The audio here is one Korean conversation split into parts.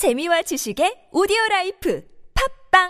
재미와 지식의 오디오 라이프 팟빵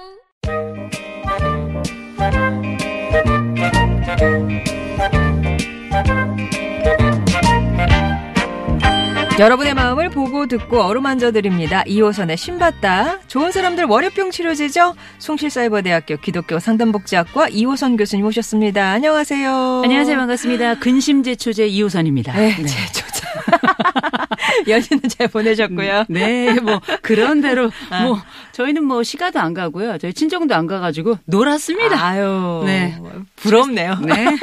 여러분의 마음을 보고 듣고 어루만져 드립니다. 이호선의 심봤다. 좋은 사람들 월요병 치료제죠? 숭실사이버대학교 기독교 상담복지학과 이호선 교수님 오셨습니다. 안녕하세요. 안녕하세요. 반갑습니다. 근심제초제 이호선입니다. 네, 제초제. 연휴는 잘 보내셨고요. 네, 뭐 그런 대로 뭐 저희는 뭐 시가도 안 가고요. 저희 친정도 안 가가지고 놀았습니다. 아유, 네. 부럽네요. 네,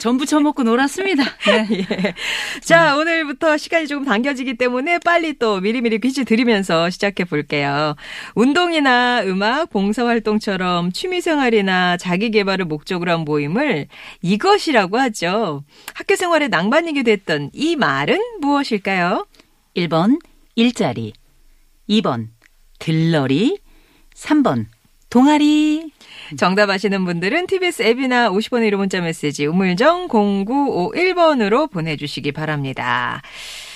전부 처먹고 놀았습니다. 네. 예. 자, 오늘부터 시간이 조금 당겨지기 때문에 빨리 또 미리미리 퀴즈 드리면서 시작해 볼게요. 운동이나 음악, 봉사활동처럼 취미생활이나 자기개발을 목적으로 한 모임을 이것이라고 하죠. 학교 생활에 낭만이게 됐던 이 말은 무엇일까요? 1번 일자리, 2번 들러리, 3번 동아리. 정답 아시는 분들은 TBS 앱이나 50번의 1호 문자 메시지 우물정 0951번으로 보내주시기 바랍니다.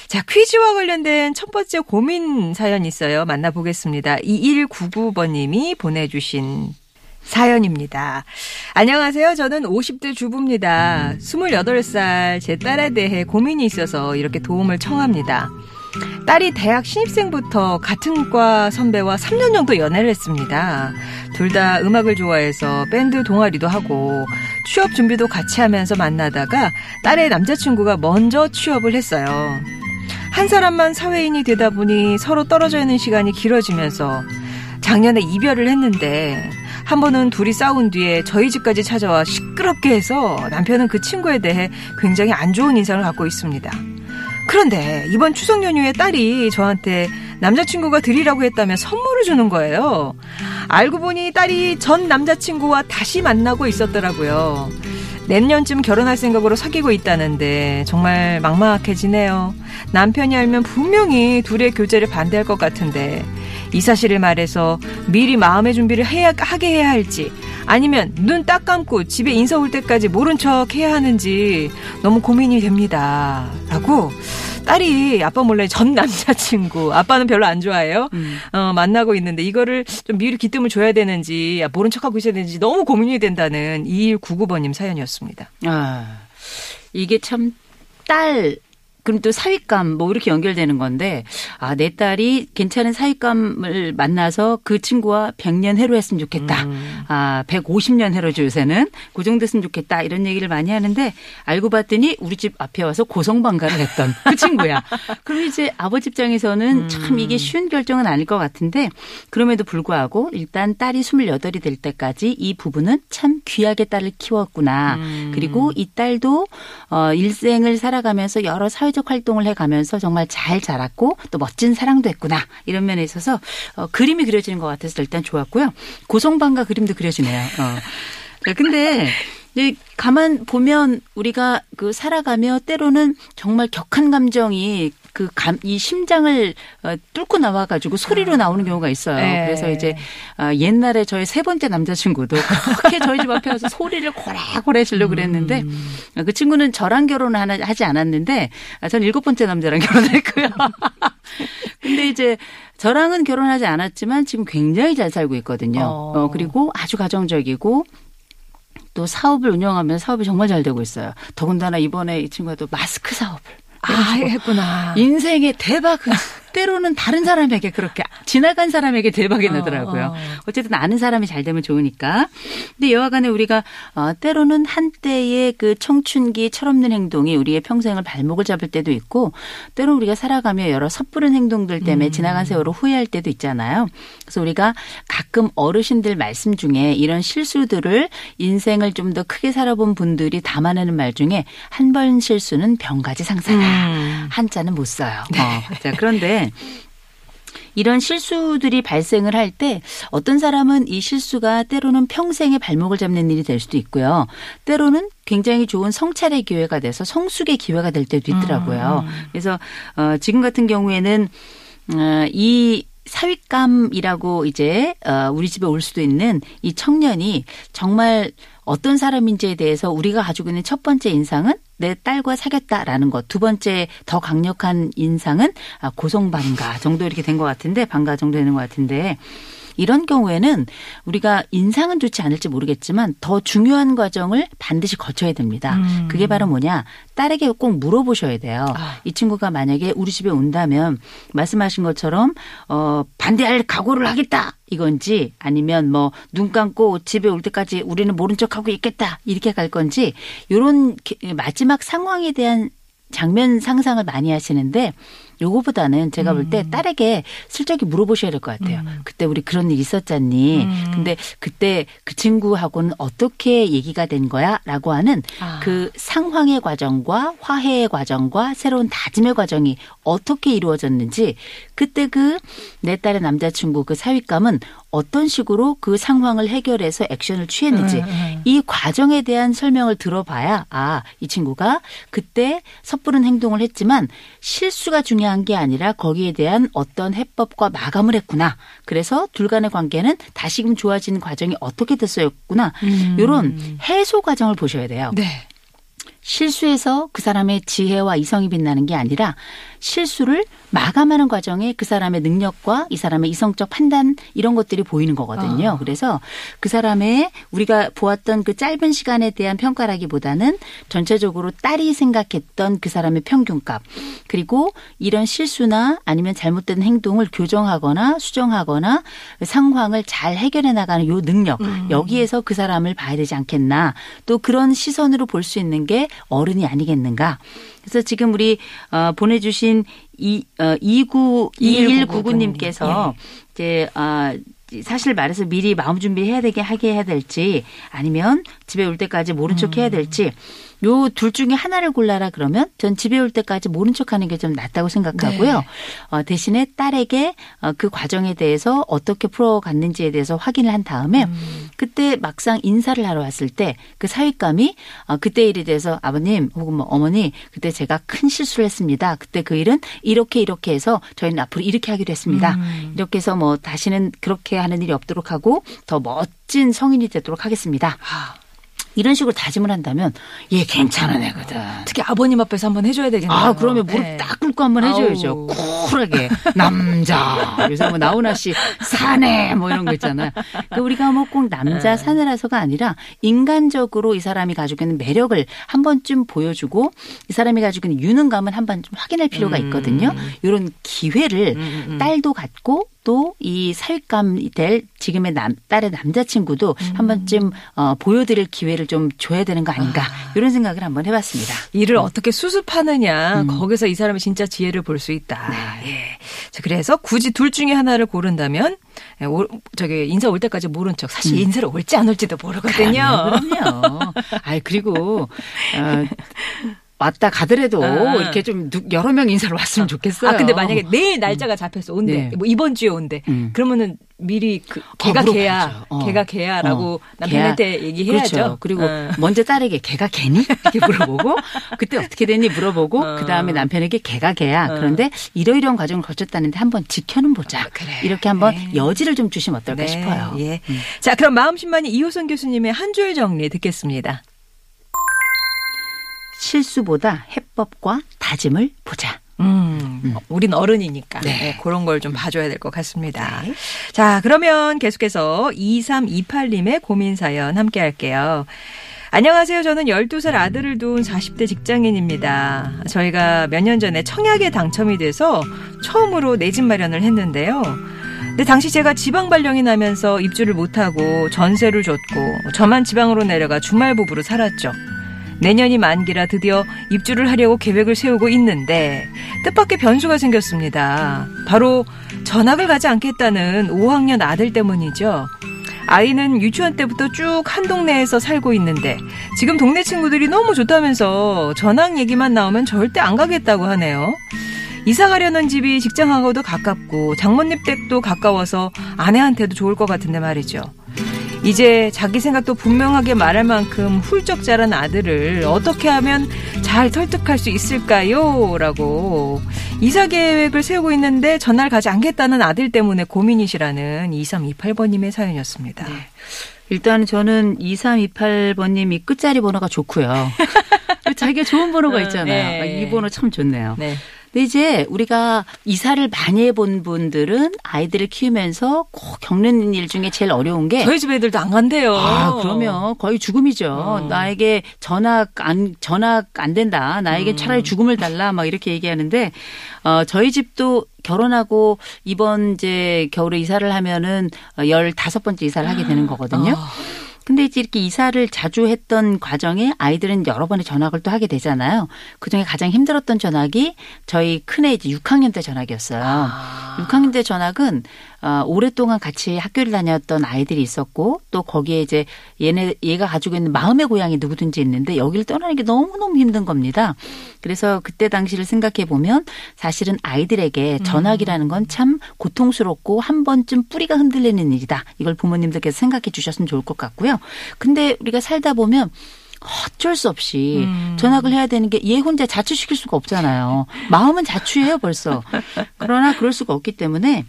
자, 퀴즈와 관련된 첫 번째 고민 사연 있어요. 만나보겠습니다. 2199번님이 보내주신 사연입니다. 안녕하세요. 저는 50대 주부입니다. 28살 제 딸에 대해 고민이 있어서 이렇게 도움을 청합니다. 딸이 대학 신입생부터 같은 과 선배와 3년 정도 연애를 했습니다. 둘 다 음악을 좋아해서 밴드 동아리도 하고 취업 준비도 같이 하면서 만나다가 딸의 남자친구가 먼저 취업을 했어요. 한 사람만 사회인이 되다 보니 서로 떨어져 있는 시간이 길어지면서 작년에 이별을 했는데 한 번은 둘이 싸운 뒤에 저희 집까지 찾아와 시끄럽게 해서 남편은 그 친구에 대해 굉장히 안 좋은 인상을 갖고 있습니다. 그런데 이번 추석 연휴에 딸이 저한테 남자친구가 드리라고 했다며 선물을 주는 거예요. 알고 보니 딸이 전 남자친구와 다시 만나고 있었더라고요. 내년쯤 결혼할 생각으로 사귀고 있다는데 정말 막막해지네요. 남편이 알면 분명히 둘의 교제를 반대할 것 같은데 이 사실을 말해서 미리 마음의 준비를 해야 하게 해야 할지 아니면 눈 딱 감고 집에 인사 올 때까지 모른 척 해야 하는지 너무 고민이 됩니다. 라고 딸이 아빠 몰래 전 남자친구 아빠는 별로 안 좋아해요. 음. 어, 만나고 있는데 이거를 좀 미리 기뜸을 줘야 되는지 아, 모른 척하고 있어야 되는지 너무 고민이 된다는 2199번님 사연이었습니다. 아, 이게 참 딸, 그럼 또 사윗감 뭐 이렇게 연결되는 건데 아 내 딸이 괜찮은 사윗감을 만나서 그 친구와 100년 해로 했으면 좋겠다. 음. 아 150년 해로죠 요새는 그 정도 했으면 좋겠다 이런 얘기를 많이 하는데 알고 봤더니 우리 집 앞에 와서 고성방가를 했던 그 친구야. 그럼 이제 아버지 입장에서는 참 이게 쉬운 결정은 아닐 것 같은데 그럼에도 불구하고 일단 딸이 28이 될 때까지 이 부부는 참 귀하게 딸을 키웠구나. 그리고 이 딸도 어 일생을 살아가면서 여러 사회 적 활동을 해가면서 정말 잘 자랐고 또 멋진 사랑도 했구나 이런 면에 있어서 어, 그림이 그려지는 것 같아서 일단 좋았고요. 고성방가 그림도 그려지네요. 어. 네, 근데 가만 보면 우리가 그 살아가며 때로는 정말 격한 감정이 그 감, 이 심장을 어, 뚫고 나와 가지고 소리로 나오는 경우가 있어요. 네. 그래서 이제 어, 옛날에 저의 세 번째 남자친구도 그렇게 저희 집 앞에 와서 소리를 고래고래 지르고 그랬는데 어, 그 친구는 저랑 결혼을 하나, 하지 않았는데 아, 전 일곱 번째 남자랑 결혼했고요. 근데 이제 저랑은 결혼하지 않았지만 지금 굉장히 잘 살고 있거든요. 어. 어, 그리고 아주 가정적이고 또 사업을 운영하면 사업이 정말 잘 되고 있어요. 더군다나 이번에 이 친구가 또 마스크 사업을 아, 했구나. 인생의 대박 때로는 다른 사람에게 그렇게 지나간 사람에게 대박이 나더라고요. 어, 어. 어쨌든 아는 사람이 잘 되면 좋으니까. 근데 여하간에 우리가 어, 때로는 한때의 그 청춘기 철없는 행동이 우리의 평생을 발목을 잡을 때도 있고 때로 우리가 살아가며 여러 섣부른 행동들 때문에 지나간 세월을 후회할 때도 있잖아요. 그래서 우리가 가끔 어르신들 말씀 중에 이런 실수들을 인생을 좀 더 크게 살아본 분들이 담아내는 말 중에 한 번 실수는 병가지 상사다. 음. 한자는 못 써요. 어. 자, 그런데 이런 실수들이 발생을 할 때 어떤 사람은 이 실수가 때로는 평생의 발목을 잡는 일이 될 수도 있고요. 때로는 굉장히 좋은 성찰의 기회가 돼서 성숙의 기회가 될 때도 있더라고요. 그래서 어 지금 같은 경우에는 어이 사윗감이라고 이제 어 우리 집에 올 수도 있는 이 청년이 정말 어떤 사람인지에 대해서 우리가 가지고 있는 첫 번째 인상은 내 딸과 사귀었다라는 것. 두 번째 더 강력한 인상은 아, 고성방가 정도 이렇게 된 것 같은데 방가 정도 되는 것 같은데 이런 경우에는 우리가 인상은 좋지 않을지 모르겠지만 더 중요한 과정을 반드시 거쳐야 됩니다. 음. 그게 바로 뭐냐? 딸에게 꼭 물어보셔야 돼요. 아. 이 친구가 만약에 우리 집에 온다면 말씀하신 것처럼 어 반대할 각오를 하겠다. 이건지 아니면 뭐 눈 감고 집에 올 때까지 우리는 모른 척하고 있겠다. 이렇게 갈 건지 요런 게- 마지막 상황에 대한 장면 상상을 많이 하시는데 요거보다는 제가 볼때 딸에게 슬쩍이 물어보셔야 될 것 같아요. 그때 우리 그런 일 있었잖니. 음. 근데 그때 그 친구하고는 어떻게 얘기가 된 거야? 라고 하는 아. 그 상황의 과정과 화해의 과정과 새로운 다짐의 과정이 어떻게 이루어졌는지 그때 그 내 딸의 남자친구 그 사윗감은 어떤 식으로 그 상황을 해결해서 액션을 취했는지 음, 음. 이 과정에 대한 설명을 들어봐야 아, 이 친구가 그때 섣부른 행동을 했지만 실수가 중요한 게 아니라 거기에 대한 어떤 해법과 마감을 했구나. 그래서 둘 간의 관계는 다시금 좋아지는 과정이 어떻게 됐었구나. 음. 요런 해소 과정을 보셔야 돼요. 네. 실수에서 그 사람의 지혜와 이성이 빛나는 게 아니라 실수를 마감하는 과정에 그 사람의 능력과 이 사람의 이성적 판단 이런 것들이 보이는 거거든요. 아. 그래서 그 사람의 우리가 보았던 그 짧은 시간에 대한 평가라기보다는 전체적으로 딸이 생각했던 그 사람의 평균값 그리고 이런 실수나 아니면 잘못된 행동을 교정하거나 수정하거나 상황을 잘 해결해 나가는 요 능력 여기에서 그 사람을 봐야 되지 않겠나 또 그런 시선으로 볼 수 있는 게 어른이 아니겠는가 그래서 지금 우리 어, 보내주신 이 어, 29 2199님께서 이제 아 사실 말해서 미리 마음 준비해야 되게 하게 해야 될지 아니면 집에 올 때까지 모른 척 해야 될지 요 둘 중에 하나를 골라라 그러면 전 집에 올 때까지 모른 척 하는 게 좀 낫다고 생각하고요. 네. 어, 대신에 딸에게 어, 그 과정에 대해서 어떻게 풀어갔는지에 대해서 확인을 한 다음에 음. 그때 막상 인사를 하러 왔을 때 그 사윗감이 어, 그때 일에 대해서 아버님 혹은 뭐 어머니 그때 제가 큰 실수를 했습니다. 그때 그 일은 이렇게 이렇게 해서 저희는 앞으로 이렇게 하기로 했습니다. 음. 이렇게 해서 뭐 다시는 그렇게 하는 일이 없도록 하고 더 멋진 성인이 되도록 하겠습니다. 아, 이런 식으로 다짐을 한다면 얘 괜찮은 애거든. 특히 아버님 앞에서 한번 해줘야 되겠네요. 아, 그러면 무릎 네. 딱 꿇고 한번 해줘야죠. 쿨하게. 남자. 요새 뭐 나훈아 씨, 사내. 뭐 이런 거 있잖아요. 그러니까 우리가 뭐 꼭 남자 사내라서가 아니라 인간적으로 이 사람이 가지고 있는 매력을 한 번쯤 보여주고 이 사람이 가지고 있는 유능감을 한 번 좀 확인할 필요가 있거든요. 이런 기회를 딸도 갖고 또이 사윗감이 될 지금의 남, 딸의 남자친구도 한 번쯤 어, 보여드릴 기회를 좀 줘야 되는 거 아닌가. 이런 생각을 한번 해봤습니다. 일을 어떻게 수습하느냐 음. 거기서 이 사람이 진짜 지혜를 볼 수 있다. 예. 자, 그래서 굳이 둘 중에 하나를 고른다면 예, 올- 저기 인사 올 때까지 모른 척 사실 인사를 올지 안 올지도 모르거든요. 그럼요. 그럼요. 아 그리고 어, 왔다 가더라도 아. 이렇게 좀 누- 여러 명 인사를 왔으면 좋겠어요. 아 근데 만약에 내일 날짜가 잡혔어 온대 네. 뭐 이번 주에 온대 음. 그러면은 미리 그 걔가 물어봐야죠. 걔야 어. 걔가 걔야라고 어. 남편한테 얘기해야죠. 그렇죠. 그리고 어. 먼저 딸에게 걔가 걔니 이렇게 물어보고 그때 어떻게 됐니 물어보고 어. 그 다음에 남편에게 걔가 걔야. 어. 그런데 이러이러한 과정을 거쳤다는데 한번 지켜는 보자. 그래. 이렇게 한번 네. 여지를 좀 주시면 어떨까 네, 싶어요. 예. 자 그럼 마음심만이 이호선 교수님의 한 줄 정리 듣겠습니다. 실수보다 해법과 다짐을 보자. 음, 우린 어른이니까 네. 네, 그런 걸 좀 봐줘야 될 것 같습니다. 자, 그러면 계속해서 2328님의 고민 사연 함께 할게요. 안녕하세요. 저는 12살 아들을 둔 40대 직장인입니다. 저희가 몇 년 전에 청약에 당첨이 돼서 처음으로 내 집 마련을 했는데요. 근데 당시 제가 지방 발령이 나면서 입주를 못하고 전세를 줬고 저만 지방으로 내려가 주말 부부로 살았죠. 내년이 만기라 드디어 입주를 하려고 계획을 세우고 있는데 뜻밖의 변수가 생겼습니다. 바로 전학을 가지 않겠다는 5학년 아들 때문이죠. 아이는 유치원 때부터 쭉 한 동네에서 살고 있는데 지금 동네 친구들이 너무 좋다면서 전학 얘기만 나오면 절대 안 가겠다고 하네요. 이사 가려는 집이 직장하고도 가깝고 장모님 댁도 가까워서 아내한테도 좋을 것 같은데 말이죠. 이제 자기 생각도 분명하게 말할 만큼 훌쩍 자란 아들을 어떻게 하면 잘 설득할 수 있을까요? 라고 이사 계획을 세우고 있는데 전날 가지 않겠다는 아들 때문에 고민이시라는 2328번님의 사연이었습니다. 일단 저는 2328번님이 끝자리 번호가 좋고요. 자기가 좋은 번호가 어, 있잖아요. 네. 이 번호 참 좋네요. 네. 근데 이제 우리가 이사를 많이 해본 분들은 아이들을 키우면서 꼭 겪는 일 중에 제일 어려운 게 저희 집 애들도 안 간대요. 아, 그러면 거의 죽음이죠. 어. 나에게 전학 안 전학 안 된다. 나에게 음. 차라리 죽음을 달라. 막 이렇게 얘기하는데 어 저희 집도 결혼하고 이번 이제 겨울에 이사를 하면은 15번째 이사를 하게 되는 거거든요. 아. 근데 이제 이렇게 이사를 자주 했던 과정에 아이들은 여러 번의 전학을 또 하게 되잖아요. 그 중에 가장 힘들었던 전학이 저희 큰애 이제 6학년 때 전학이었어요. 아. 6학년 때 전학은 어, 오랫동안 같이 학교를 다녔던 아이들이 있었고 또 거기에 이제 얘네 얘가 가지고 있는 마음의 고향이 누구든지 있는데 여기를 떠나는 게 너무 너무 힘든 겁니다. 그래서 그때 당시를 생각해 보면 사실은 아이들에게 전학이라는 건 참 고통스럽고 한 번쯤 뿌리가 흔들리는 일이다. 이걸 부모님들께서 생각해 주셨으면 좋을 것 같고요. 근데 우리가 살다 보면 어쩔 수 없이 음. 전학을 해야 되는 게 얘 혼자 자취시킬 수가 없잖아요. 마음은 자취해요 벌써. 그러나 그럴 수가 없기 때문에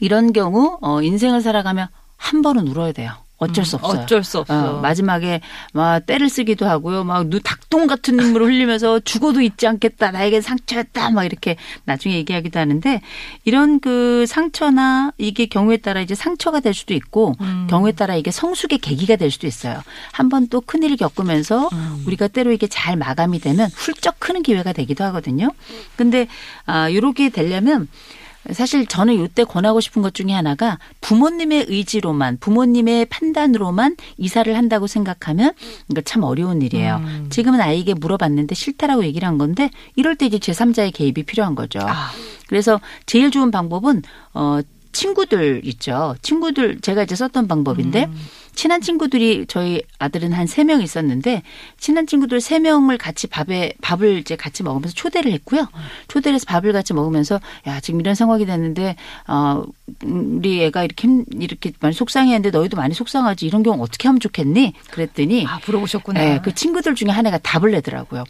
이런 경우 어 인생을 살아가면 한 번은 울어야 돼요. 어쩔 수 없어요. 어쩔 수 없어. 어, 마지막에 막 때를 쓰기도 하고요. 막 눈 닭똥 같은 눈물을 흘리면서 죽어도 잊지 않겠다. 나에게 상처였다. 막 이렇게 나중에 얘기하기도 하는데 이런 그 상처나 이게 경우에 따라 이제 상처가 될 수도 있고 음. 경우에 따라 이게 성숙의 계기가 될 수도 있어요. 한 번 또 큰일을 겪으면서 음. 우리가 때로 이게 잘 마감이 되면 훌쩍 크는 기회가 되기도 하거든요. 근데 아 요렇게 되려면 사실 저는 이때 권하고 싶은 것 중에 하나가 부모님의 의지로만 부모님의 판단으로만 이사를 한다고 생각하면 이거 참 어려운 일이에요. 음. 지금은 아이에게 물어봤는데 싫다라고 얘기를 한 건데 이럴 때 이제 제3자의 개입이 필요한 거죠. 아. 그래서 제일 좋은 방법은 어 친구들 있죠. 친구들 제가 이제 썼던 방법인데 음. 친한 친구들이 저희 아들은 한 세 명 있었는데 친한 친구들 세 명을 같이 밥에 밥을 이제 같이 먹으면서 초대를 했고요. 초대를 해서 밥을 같이 먹으면서 야 지금 이런 상황이 됐는데 어 음, 우리 애가 이렇게 힘- 이렇게 많이 속상해했는데 너희도 많이 속상하지 이런 경우 어떻게 하면 좋겠니? 그랬더니 아, 물어보셨구나. 네, 그 친구들 중에 한 애가 답을 내더라고요.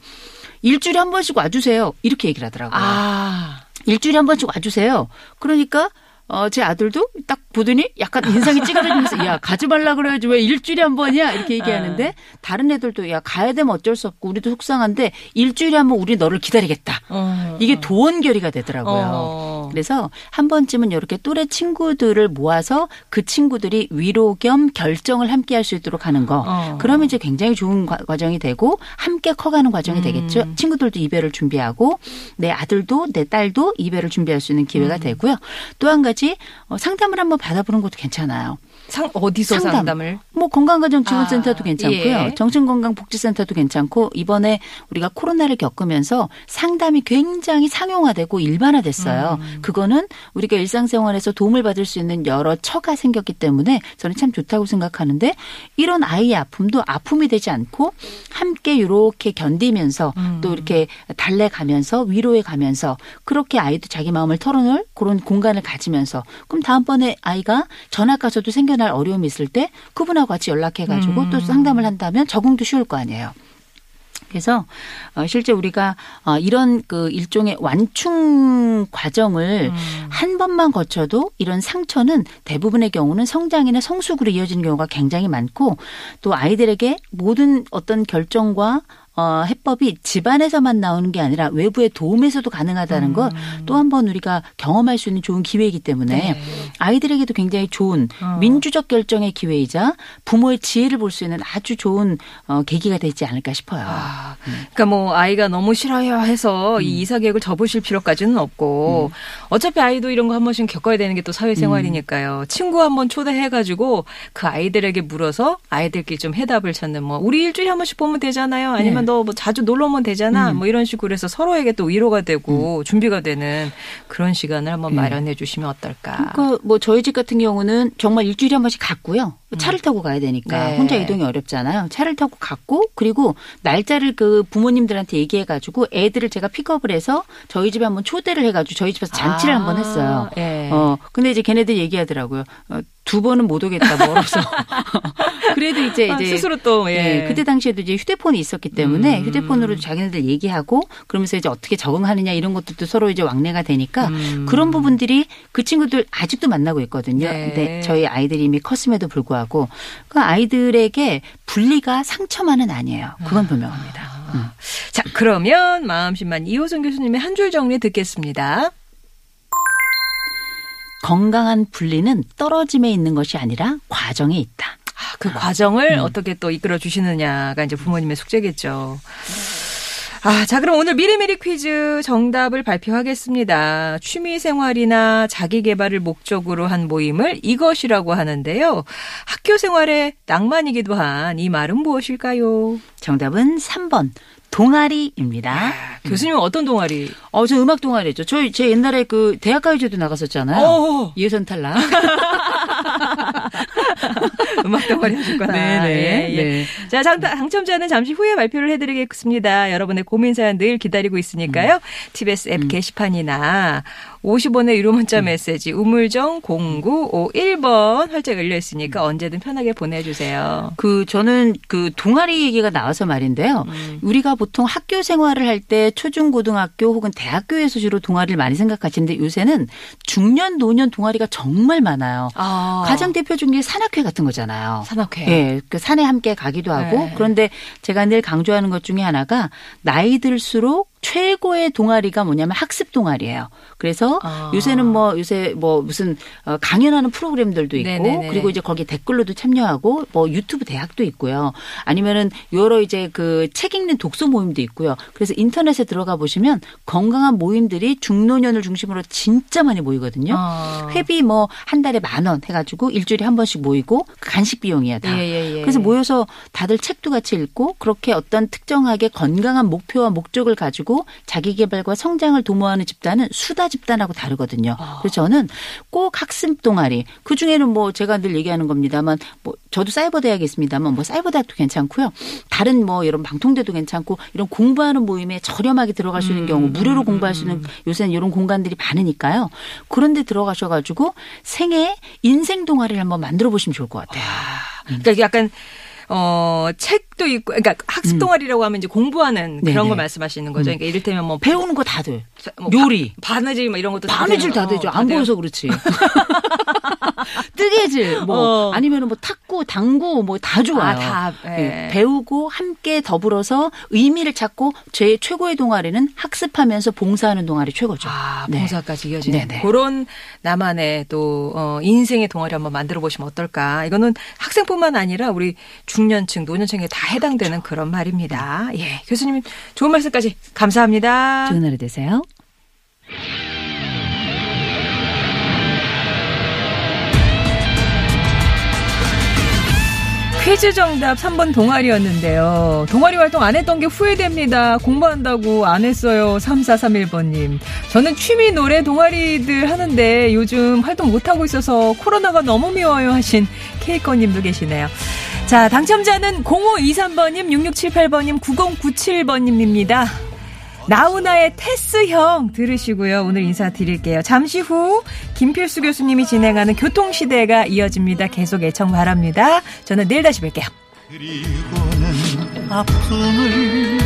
일주일에 한 번씩 와주세요. 이렇게 얘기를 하더라고요. 아. 일주일에 한 번씩 와주세요. 그러니까 어, 제 아들도 딱 보더니 약간 인상이 찌그러지면서 야 가지 말라 그래야지 왜 일주일에 한 번이야 이렇게 얘기하는데 다른 애들도 야 가야 되면 어쩔 수 없고 우리도 속상한데 일주일에 한 번 우리 너를 기다리겠다. 어. 이게 도원결의가 되더라고요. 어. 그래서 한 번쯤은 이렇게 또래 친구들을 모아서 그 친구들이 위로 겸 결정을 함께 할 수 있도록 하는 거. 어. 그러면 이제 굉장히 좋은 과- 과정이 되고 함께 커가는 과정이 음. 되겠죠. 친구들도 이별을 준비하고 내 아들도 내 딸도 이별을 준비할 수 있는 음. 기회가 되고요. 또 한 가지 어, 상담을 한번 받아보는 것도 괜찮아요. 상 어디서 상담. 상담 을? 뭐 건강가정지원센터도 아, 괜찮고요. 예. 정신건강복지센터도 괜찮고 이번에 우리가 코로나를 겪으면서 상담이 굉장히 상용화되고 일반화됐어요. 음. 그거는 우리가 일상생활에서 도움을 받을 수 있는 여러 처가 생겼기 때문에 저는 참 좋다고 생각하는데 이런 아이의 아픔도 아픔이 되지 않고 함께 이렇게 견디면서 음. 또 이렇게 달래가면서 위로해 가면서 그렇게 아이도 자기 마음을 털어놓을 그런 공간을 가지면서 그럼 다음번에 아이가 전학 가서도 생겨날 어려움이 있을 때 그분하고 같이 연락해가지고 음. 또 상담을 한다면 적응도 쉬울 거 아니에요. 그래서 어, 실제 우리가 어, 이런 그 일종의 완충 과정을 음. 한 번만 거쳐도 이런 상처는 대부분의 경우는 성장이나 성숙으로 이어지는 경우가 굉장히 많고 또 아이들에게 모든 어떤 결정과 어, 해법이 집안에서만 나오는 게 아니라 외부의 도움에서도 가능하다는 것 또 한 번 우리가 경험할 수 있는 좋은 기회이기 때문에 네. 아이들에게도 굉장히 좋은 어. 민주적 결정의 기회이자 부모의 지혜를 볼 수 있는 아주 좋은 어, 계기가 되지 않을까 싶어요. 아, 그러니까 뭐 아이가 너무 싫어요 해서 음. 이 이사 계획을 접으실 필요까지는 없고 어차피 아이도 이런 거 한 번씩 겪어야 되는 게 또 사회생활이니까요. 친구 한 번 초대해가지고 그 아이들에게 물어서 아이들끼리 좀 해답을 찾는 뭐 우리 일주일에 한 번씩 보면 되잖아요. 아니면 네. 너 뭐 자주 놀러 오면 되잖아. 음. 뭐 이런 식으로 해서 서로에게 또 위로가 되고 준비가 되는 그런 시간을 한번 네. 마련해 주시면 어떨까. 그뭐 저희 집 같은 경우는 정말 일주일에 한 번씩 갔고요. 차를 타고 가야 되니까 네. 혼자 이동이 어렵잖아요. 차를 타고 갔고 그리고 날짜를 그 부모님들한테 얘기해 가지고 애들을 제가 픽업을 해서 저희 집에 한번 초대를 해 가지고 저희 집에서 잔치를 아, 한번 했어요. 예. 어, 근데 이제 걔네들 얘기하더라고요. 어, 두 번은 못 오겠다 멀어서. 그래도 이제 아, 이제 스스로 또 예. 예, 그때 당시에도 이제 휴대폰이 있었기 때문에 음. 휴대폰으로 자기네들 얘기하고 그러면서 이제 어떻게 적응하느냐 이런 것들도 서로 이제 왕래가 되니까 음. 그런 부분들이 그 친구들 아직도 만나고 있거든요. 네. 근데 저희 아이들이 이미 컸음에도 불구하고 하고 그 아이들에게 분리가 상처만은 아니에요. 그건 분명합니다. 음. 자, 그러면 마음심만 이호선 교수님의 한 줄 정리 듣겠습니다. 건강한 분리는 떨어짐에 있는 것이 아니라 과정에 있다. 아, 그 과정을 어떻게 또 이끌어 주시느냐가 이제 부모님의 숙제겠죠. 아, 자, 그럼 오늘 미리미리 퀴즈 정답을 발표하겠습니다. 취미 생활이나 자기 개발을 목적으로 한 모임을 이것이라고 하는데요. 학교 생활의 낭만이기도 한 이 말은 무엇일까요? 정답은 3번. 동아리입니다. 아, 교수님은 어떤 동아리? 어, 저 음악 동아리죠. 저희 제 옛날에 그 대학가요제도 나갔었잖아요. 어. 예선 탈락. 음악 동아리 하셨구나. 네네. 예, 예. 네. 자, 장, 당첨자는 잠시 후에 발표를 해드리겠습니다. 여러분의 고민 사연 늘 기다리고 있으니까요. TBS 앱 게시판이나 50원의 유료 문자 메시지 우물정 0951번 활짝 열려 있으니까 언제든 편하게 보내주세요. 그 저는 그 동아리 얘기가 나와서 말인데요. 우리가 보통 학교 생활을 할 때 초중 고등학교 혹은 대학교에서 주로 동아리를 많이 생각하시는데 요새는 중년 노년 동아리가 정말 많아요. 아. 가장 대표 중에 산악회 같은 거잖아요. 산악회. 예, 그 산에 함께 가기도 하고 네. 그런데 제가 늘 강조하는 것 중에 하나가 나이 들수록 최고의 동아리가 뭐냐면 학습 동아리예요. 그래서 아. 요새는 뭐 요새 뭐 무슨 어, 강연하는 프로그램들도 있고 네네네. 그리고 이제 거기 댓글로도 참여하고 뭐 유튜브 대학도 있고요. 아니면은 여러 이제 그 책 읽는 독서 모임도 있고요. 그래서 인터넷에 들어가 보시면 건강한 모임들이 중노년을 중심으로 진짜 많이 모이거든요. 아. 회비 뭐 한 달에 만 원 해가지고 일주일에 한 번씩 모이고 간식 비용이야 다. 예, 예, 예. 그래서 모여서 다들 책도 같이 읽고 그렇게 어떤 특정하게 건강한 목표와 목적을 가지고 자기 개발과 성장을 도모하는 집단은 수다 집단하고 다르거든요. 아. 그래서 저는 꼭 학습 동아리 그 중에는 뭐 제가 늘 얘기하는 겁니다만 뭐 저도 사이버 대학에 있습니다만 뭐 사이버 대학도 괜찮고요. 다른 뭐 이런 방통대도 괜찮고 이런 공부하는 모임에 저렴하게 들어갈 수 있는 경우 무료로 공부할 수 있는 요새는 이런 공간들이 많으니까요. 그런데 들어가셔가지고 생애 인생 동아리를 한번 만들어 보시면 좋을 것 같아요. 그러니까 이게 약간 어 책도 있고 그러니까 학습 동아리라고 하면 이제 공부하는 그런 음. 네네. 걸 말씀하시는 거죠. 그러니까 이를테면 뭐 배우는 거 다들 뭐 요리. 바, 바느질 뭐 이런 것도 다 바느질 다 거. 되죠. 어, 안? 보여서 그렇지. 뜨개질 뭐 어. 아니면 뭐 탁구, 당구 뭐 다 좋아요. 아, 다, 예. 예, 배우고 함께 더불어서 의미를 찾고 제 최고의 동아리는 학습하면서 봉사하는 동아리 최고죠. 아, 네. 봉사까지 이어지는 네네. 그런 나만의 또 어, 인생의 동아리 한번 만들어 보시면 어떨까? 이거는 학생뿐만 아니라 우리 중년층, 노년층에 다 해당되는 그런 말입니다. 예, 교수님 좋은 말씀까지 감사합니다. 좋은 하루 되세요. 퀴즈 정답 3번 동아리였는데요. 동아리 활동 안 했던 게 후회됩니다. 공부한다고 안 했어요. 3431번님. 저는 취미 노래 동아리들 하는데 요즘 활동 못하고 있어서 코로나가 너무 미워요 하신 케이커님도 계시네요. 자, 당첨자는 0523번님, 6678번님, 9097번님입니다. 나훈아의 테스형 들으시고요. 오늘 인사드릴게요. 잠시 후 김필수 교수님이 진행하는 교통시대가 이어집니다. 계속 애청 바랍니다. 저는 내일 다시 뵐게요. 그리고는 아픔을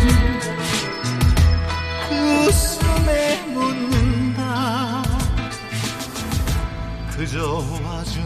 그 숨에 묻는다 그저 와준